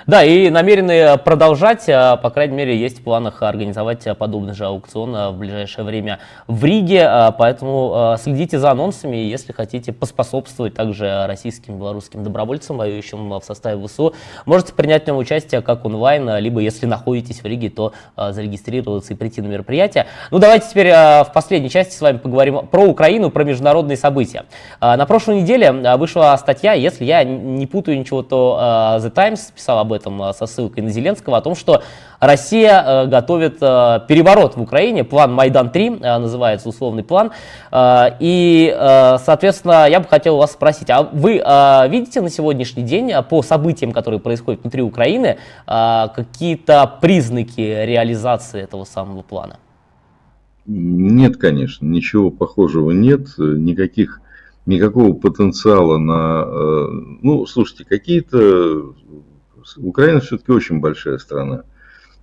Да, и намерены продолжать, а, по крайней мере, есть в планах организовать подобный же аукцион а, в ближайшее время в Риге, а, поэтому следите за анонсами, если хотите поспособствовать также российским белорусским добровольцам, воюющим в составе ВСУ, можете принять в нем участие как онлайн, либо если находитесь в Риге, то зарегистрироваться и прийти на мероприятие. Ну, давайте теперь в последней части с вами поговорим про Украину, про международные события. На прошлой неделе вышла статья, если я не путаю ничего, то The Times писал об этом э, со ссылкой на Зеленского, о том, что Россия э, готовит э, переворот в Украине, план Майдан-3 называется условный план. И, соответственно, я бы хотел вас спросить, а вы видите на сегодняшний день по событиям, которые происходят внутри Украины, какие-то признаки реализации этого самого плана? Нет, конечно, ничего похожего нет, никаких никакого потенциала на... Ну, слушайте, какие-то Украина все-таки очень большая страна.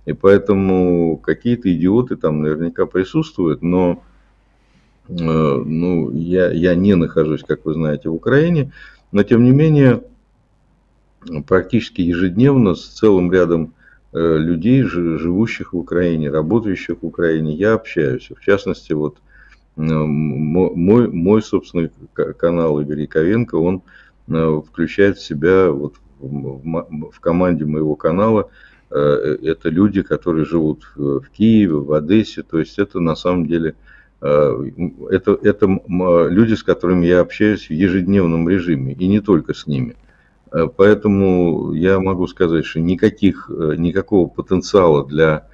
И поэтому какие-то идиоты там наверняка присутствуют, но э, ну, я, я не нахожусь, как вы знаете, в Украине, но тем не менее практически ежедневно с целым рядом э, людей, живущих в Украине, работающих в Украине, я общаюсь. В частности, вот э, мой, мой собственный канал Игорь Яковенко, он включает в себя вот в, в команде моего канала э, это люди, которые живут в Киеве, в Одессе. То есть это на самом деле это, это люди, с которыми я общаюсь в ежедневном режиме, и не только с ними. Поэтому я могу сказать, что никаких, никакого потенциала для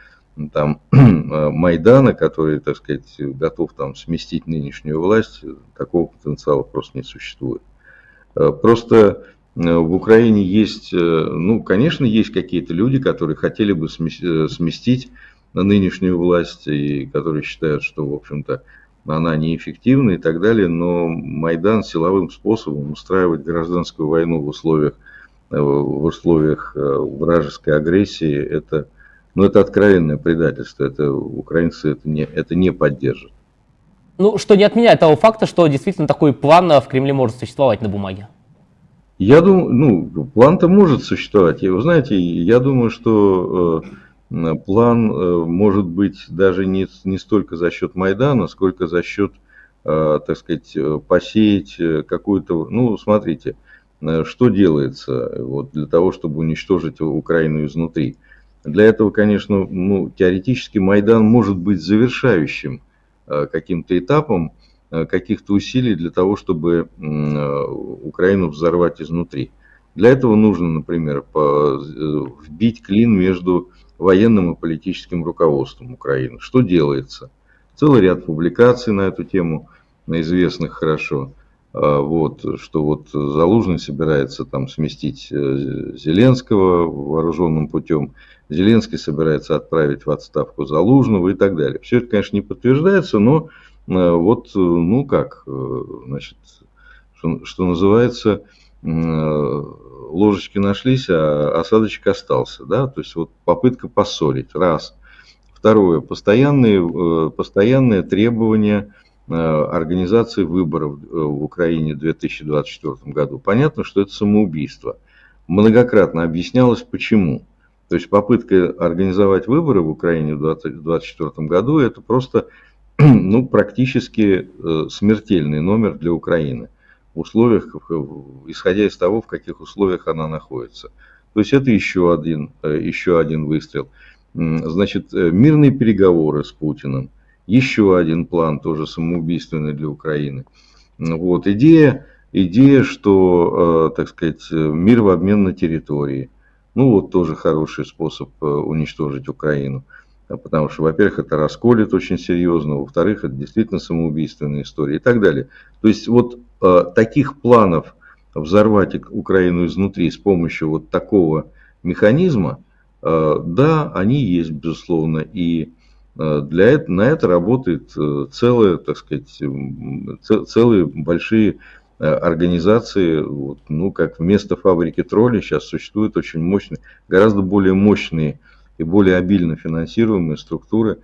там, Майдана, который, так сказать, готов там сместить нынешнюю власть, такого потенциала просто не существует. Просто в Украине есть, ну, конечно, есть какие-то люди, которые хотели бы сместить на нынешнюю власть и которые считают, что, в общем-то, она неэффективна и так далее, но Майдан силовым способом устраивать гражданскую войну в условиях, э, в условиях э, вражеской агрессии, это, ну, это откровенное предательство, это украинцы это не, это не поддержат. Ну, что не отменяет того факта, что действительно такой план в Кремле может существовать на бумаге. Я думаю, ну, план-то может существовать. Вы знаете, я думаю, что э, план э, может быть даже не, не столько за счет Майдана, сколько за счет, э, так сказать, э, посеять какую-то... Ну, смотрите, что делается вот для того, чтобы уничтожить Украину изнутри. Для этого, конечно, ну, теоретически Майдан может быть завершающим каким-то этапом каких-то усилий для того, чтобы Украину взорвать изнутри. Для этого нужно, например, вбить клин между военным и политическим руководством Украины. Что делается? Целый ряд публикаций на эту тему, известных хорошо. А, вот, что вот Залужный собирается там сместить э, Зеленского вооруженным путем, Зеленский собирается отправить в отставку Залужного и так далее. Все это, конечно, не подтверждается, но э, вот, э, ну как, значит, что, что называется, ложечки нашлись, а осадочек остался. Да? То есть вот попытка поссорить. Раз. Второе. Постоянные, э, постоянные требования э, организации выборов э, в Украине в 2024 году. Понятно, что это самоубийство. Многократно объяснялось, почему. То есть попытка организовать выборы в Украине в 2024 году это просто ну, практически смертельный номер для Украины в условиях, исходя из того, в каких условиях она находится. То есть это еще один, э, еще один выстрел. Значит, э, мирные переговоры с Путиным, еще один план, тоже самоубийственный для Украины. Вот, идея, идея, что, э, так сказать, мир в обмен на территории. Ну, вот тоже хороший способ уничтожить Украину. Потому что, во-первых, это расколет очень серьезно, во-вторых, это действительно самоубийственная история и так далее. То есть вот Э, таких планов взорвать Украину изнутри с помощью вот такого механизма, э, да, они есть, безусловно, и э, для этого, на это работает целые, так сказать, целые большие организации, вот, ну, как вместо фабрики тролли сейчас существуют очень мощные, гораздо более мощные и более обильно финансируемые структуры,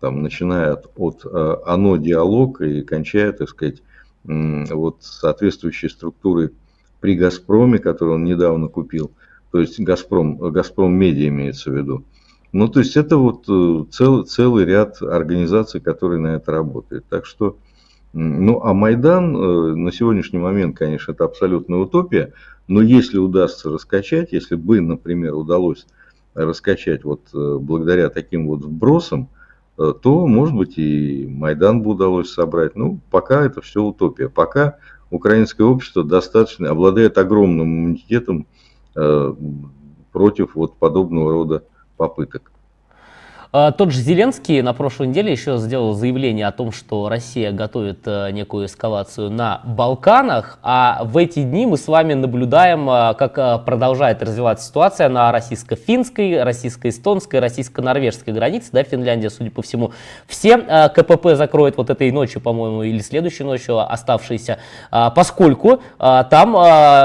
там, начиная от, от ОНО «Диалог» и кончая, так сказать, вот соответствующие структуры при «Газпроме», который он недавно купил, то есть «Газпром», «Газпром Медиа» имеется в виду. Ну, то есть это вот э, целый, целый ряд организаций, которые на это работают. Так что, ну, а Майдан э, на сегодняшний момент, конечно, это абсолютная утопия, но если удастся раскачать, если бы, например, удалось раскачать вот э, благодаря таким вот вбросам, Э, то, может быть, и Майдан бы удалось собрать. Ну, пока это все утопия. Пока украинское общество достаточно обладает огромным иммунитетом э, против вот подобного рода попыток. А, тот же Зеленский на прошлой неделе еще сделал заявление о том, что Россия готовит э, некую эскалацию на Балканах, а в эти дни мы с вами наблюдаем, э, как э, продолжает развиваться ситуация на российско-финской, российско-эстонской, российско-норвежской границе, да, Финляндия, судя по всему, все КПП закроет вот этой ночью, по-моему, или следующей ночью оставшиеся, поскольку там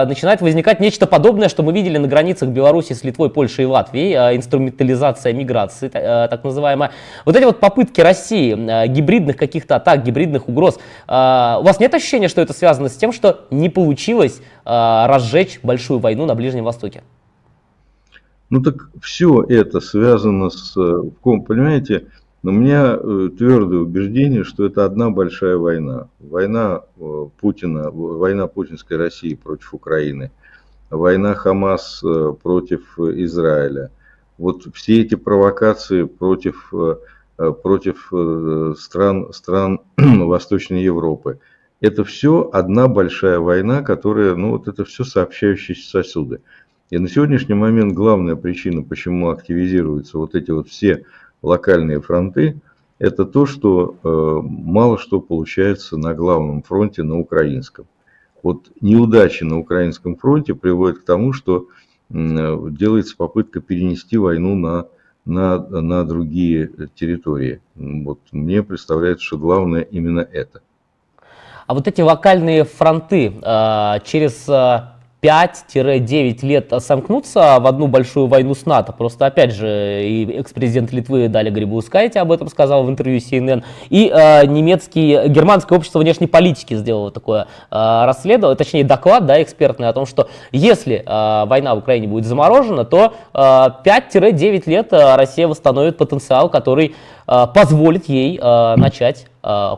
начинает возникать нечто подобное, что мы видели на границах Беларуси с Литвой, Польшей и Латвией, инструментализация миграции, так называемая. Вот эти вот попытки России, э, гибридных каких-то атак, гибридных угроз, э, у вас нет ощущения, что это связано с тем, что не получилось э, разжечь большую войну на Ближнем Востоке? Ну так все это связано с, понимаете, у меня твердое убеждение, что это одна большая война. Война Путина, война путинской России против Украины, война Хамас против Израиля – вот все эти провокации против э, против стран, стран Восточной Европы. Это все одна большая война, которая, ну вот это все сообщающиеся сосуды. И на сегодняшний момент главная причина, почему активизируются вот эти вот все локальные фронты, это то, что э, мало что получается на главном фронте, на украинском. Вот неудачи на украинском фронте приводят к тому, что э, делается попытка перенести войну на, на, на другие территории. Вот мне представляется, что главное именно это. А вот эти локальные фронты э, через э, 5-9 лет сомкнуться в одну большую войну с НАТО. Просто, опять же, и экс-президент Литвы Даля Грибаускайте об этом сказал в интервью CNN, и э, немецкий, германское общество внешней политики сделало такое э, расследование, точнее доклад да, экспертный о том, что если э, война в Украине будет заморожена, то э, 5-9 лет э, Россия восстановит потенциал, который э, позволит ей э, начать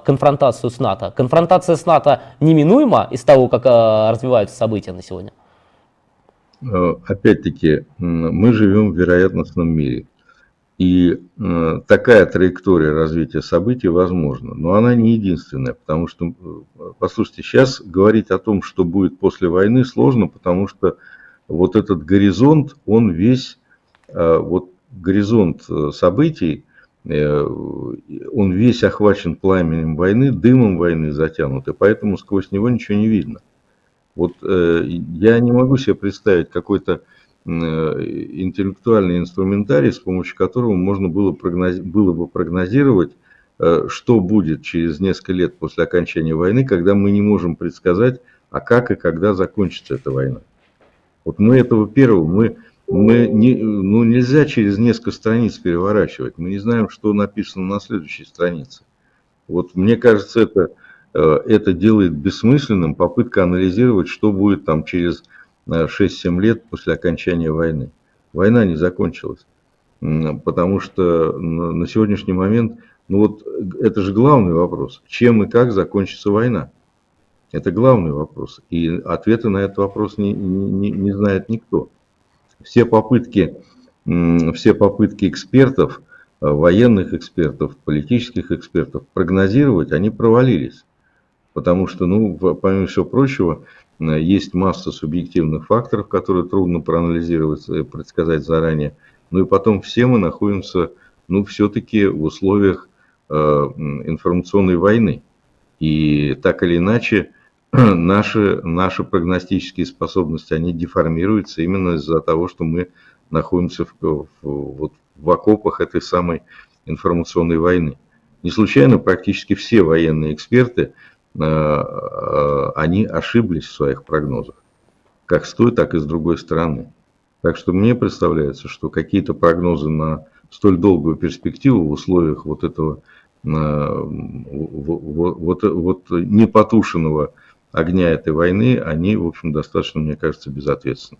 конфронтацию с НАТО. Конфронтация с НАТО неминуема из того, как э, развиваются события на сегодня? Э, опять-таки, мы живем в вероятностном мире. И э, такая траектория развития событий возможна. Но она не единственная, потому что, э, послушайте, сейчас говорить о том, что будет после войны, сложно, потому что вот этот горизонт, он весь, вот горизонт событий, он весь охвачен пламенем войны, дымом войны затянут, и поэтому сквозь него ничего не видно. Вот э, я не могу себе представить какой-то э, интеллектуальный инструментарий, с помощью которого можно было, прогнози- было бы прогнозировать, э, что будет через несколько лет после окончания войны, когда мы не можем предсказать, а как и когда закончится эта война. Вот мы этого первого, мы, мы не, ну, нельзя через несколько страниц переворачивать. Мы не знаем, что написано на следующей странице. Вот мне кажется, это Э, это делает бессмысленным попытка анализировать, что будет там через 6-7 э, лет после окончания войны. Война не закончилась, потому что на сегодняшний момент, ну вот это же главный вопрос, чем и как закончится война. Это главный вопрос. И ответа на этот вопрос не, не, не знает никто. Все попытки, все попытки экспертов, э, военных экспертов, политических экспертов прогнозировать, они провалились потому что, ну, помимо всего прочего, э, есть масса субъективных факторов, которые трудно проанализировать, и предсказать заранее. Ну и потом все мы находимся, ну, все-таки в условиях э, информационной войны. И так или иначе, наши, наши прогностические способности, они деформируются именно из-за того, что мы находимся в, в, вот, в окопах этой самой информационной войны. Не случайно практически все военные эксперты Э, э, они ошиблись в своих прогнозах, как с той, так и с другой стороны. Так что мне представляется, что какие-то прогнозы на столь долгую перспективу в условиях вот этого э, вот, вот, вот непотушенного огня этой войны, они, в общем, достаточно, мне кажется, безответственны.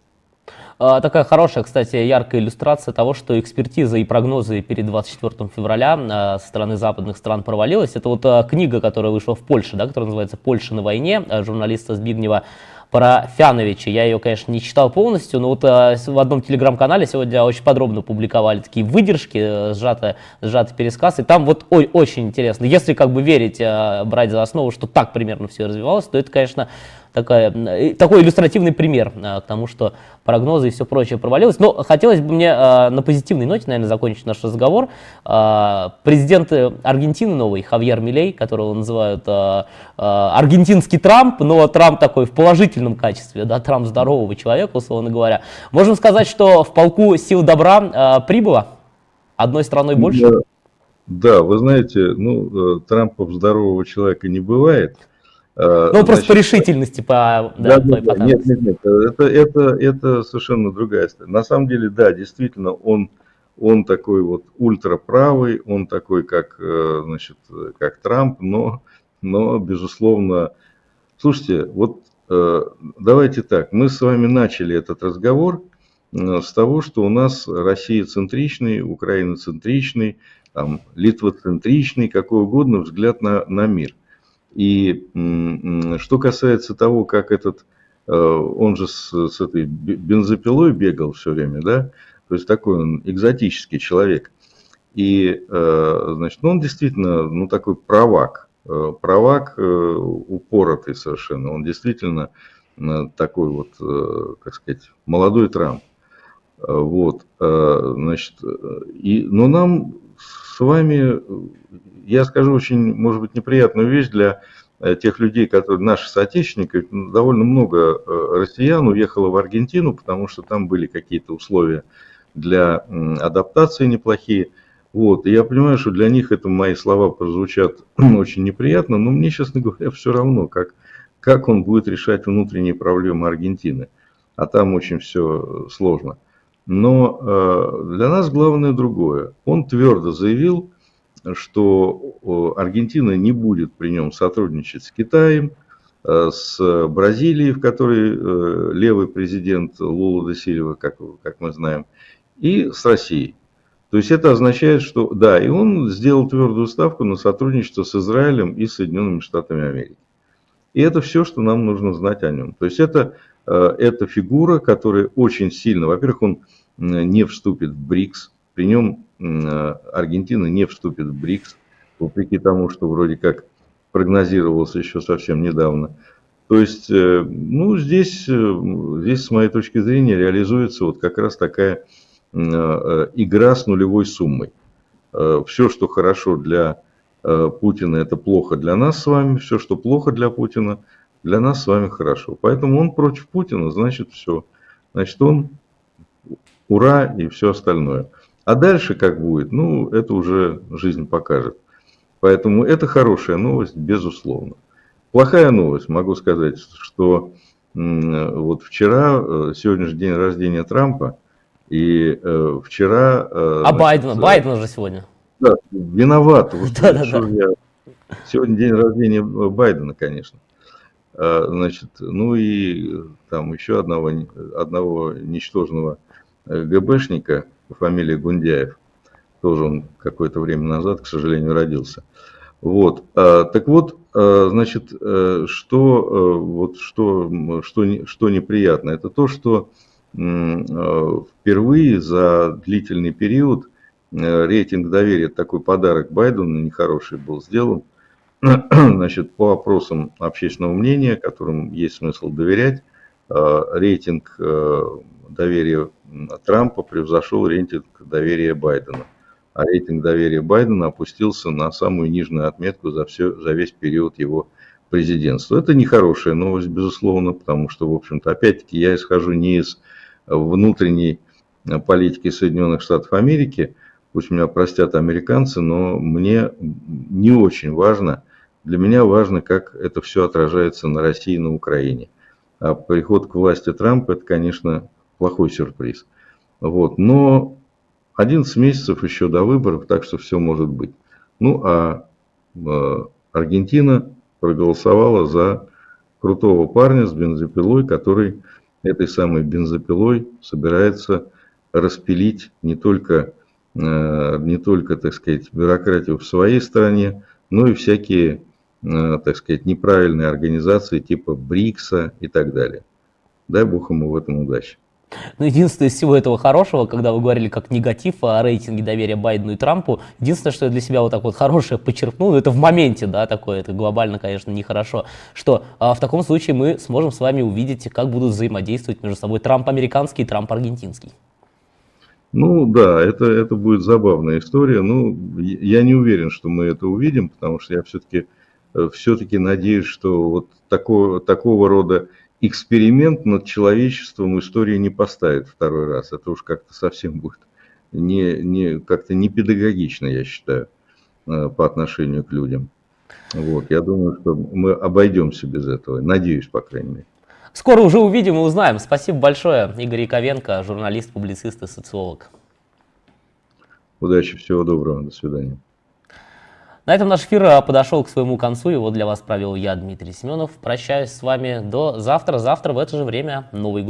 А, такая хорошая, кстати, яркая иллюстрация того, что экспертиза и прогнозы перед 24 февраля а, со стороны западных стран провалилась. Это вот а, книга, которая вышла в Польше, да, которая называется «Польша на войне» журналиста Збигнева Парафяновича. Я ее, конечно, не читал полностью, но вот в одном телеграм-канале сегодня очень подробно публиковали такие выдержки, э, сжатый, сжатый пересказ, и там вот ой, очень интересно. Если как бы верить, брать за основу, что так примерно все развивалось, то это, конечно, такая, такой иллюстративный пример а, к тому, что прогнозы и все прочее провалилось. Но хотелось бы мне а, на позитивной ноте, наверное, закончить наш разговор. А, президент Аргентины новый, Хавьер Милей, которого называют аргентинский Трамп, но Трамп такой в положительном качестве, да, Трамп здорового человека, условно говоря. Можем сказать, что в полку сил добра прибыло одной страной больше? Да, вы знаете, ну, э, Трампов здорового человека не бывает. Э, ну, просто по решительности, по... Да, да, да, нет, нет, нет, это, это, это совершенно другая история. На самом деле, да, действительно, он, он такой вот ультраправый, он такой, как, э, значит, как Трамп, но, но, безусловно, слушайте, вот э, давайте так, мы с вами начали этот разговор с того, что у нас Россия центричный, Украина центричный, там, Литва центричный, какой угодно взгляд на, на мир. И что касается того, как этот, э, он же с, с этой бензопилой бегал все время, да, то есть такой он экзотический человек. И, э, значит, ну, он действительно, ну, такой провак, э, провак э, упоротый совершенно. Он действительно такой вот, как сказать, молодой Трамп. Вот, значит, и, но нам с вами, я скажу очень, может быть, неприятную вещь для тех людей, которые наши соотечественники, довольно много россиян уехало в Аргентину, потому что там были какие-то условия для адаптации неплохие. Вот, и я понимаю, что для них это мои слова прозвучат очень неприятно, но мне, честно говоря, все равно, как, как он будет решать внутренние проблемы Аргентины. А там очень все сложно. Но э, для нас главное другое. Он твердо заявил, что Аргентина не будет при нем сотрудничать с Китаем, э, с Бразилией, в которой э, левый президент Лула де Сильва, как, как мы знаем, и с Россией. То есть это означает, что да, и он сделал твердую ставку на сотрудничество с Израилем и Соединенными Штатами Америки. И это все, что нам нужно знать о нем. То есть это, это фигура, которая очень сильно, во-первых, он не вступит в БРИКС, при нем э, Аргентина не вступит в БРИКС, вопреки тому, что вроде как прогнозировалось еще совсем недавно. То есть, э, ну, здесь, здесь, с моей точки зрения, реализуется вот как раз такая Э, игра с нулевой суммой. Э, все, что хорошо для э, Путина, это плохо для нас с вами. Все, что плохо для Путина, для нас с вами хорошо. Поэтому он против Путина, значит все. Значит, он ура и все остальное. А дальше как будет, ну, это уже жизнь покажет. Поэтому это хорошая новость, безусловно. Плохая новость, могу сказать, что вот вчера, сегодня же день рождения Трампа, и э, вчера... Э, а Байден, э, Байден уже сегодня. Да, виноват. Вот, да, да, да. Я... Сегодня день рождения Байдена, конечно. А, значит, ну и там еще одного, одного ничтожного э, ГБшника по фамилии Гундяев. Тоже он какое-то время назад, к сожалению, родился. Вот. А, так вот, а, значит, э, что, вот, что, что, что неприятно, это то, что Э, впервые за длительный период э, рейтинг доверия, такой подарок Байдену нехороший был сделан, значит, по опросам общественного мнения, которым есть смысл доверять, э, рейтинг доверия Трампа превзошел рейтинг доверия Байдена. А рейтинг доверия Байдена опустился на самую нижнюю отметку за, все, за весь период его президентства. Это нехорошая новость, безусловно, потому что, в общем-то, опять-таки я исхожу не из внутренней политики Соединенных Штатов Америки, пусть меня простят американцы, но мне не очень важно, для меня важно, как это все отражается на России и на Украине. А приход к власти Трампа, это, конечно, плохой сюрприз. Вот. Но 11 месяцев еще до выборов, так что все может быть. Ну, а э, Аргентина проголосовала за крутого парня с бензопилой, который этой самой бензопилой собирается распилить не только, э, не только, так сказать, бюрократию в своей стране, но и всякие, э, так сказать, неправильные организации типа БРИКСа и так далее. Дай бог ему в этом удачи. Ну, единственное из всего этого хорошего, когда вы говорили как негатив о рейтинге доверия Байдену и Трампу, единственное, что я для себя вот так вот хорошее подчеркнул, это в моменте, да, такое, это глобально, конечно, нехорошо, что а, в таком случае мы сможем с вами увидеть, как будут взаимодействовать между собой Трамп американский и Трамп аргентинский. Ну да, это, это будет забавная история. Ну, я не уверен, что мы это увидим, потому что я все-таки э, все-таки надеюсь, что вот такого, такого рода эксперимент над человечеством история не поставит второй раз. Это уж как-то совсем будет не, не, как-то не педагогично, я считаю, э, по отношению к людям. Вот, я думаю, что мы обойдемся без этого. Надеюсь, по крайней мере. Скоро уже увидим и узнаем. Спасибо большое, Игорь Яковенко, журналист, публицист и социолог. Удачи, всего доброго, до свидания. На этом наш эфир а, подошел к своему концу. Его для вас провел я, Дмитрий Семенов. Прощаюсь с вами до завтра. Завтра в это же время Новый год.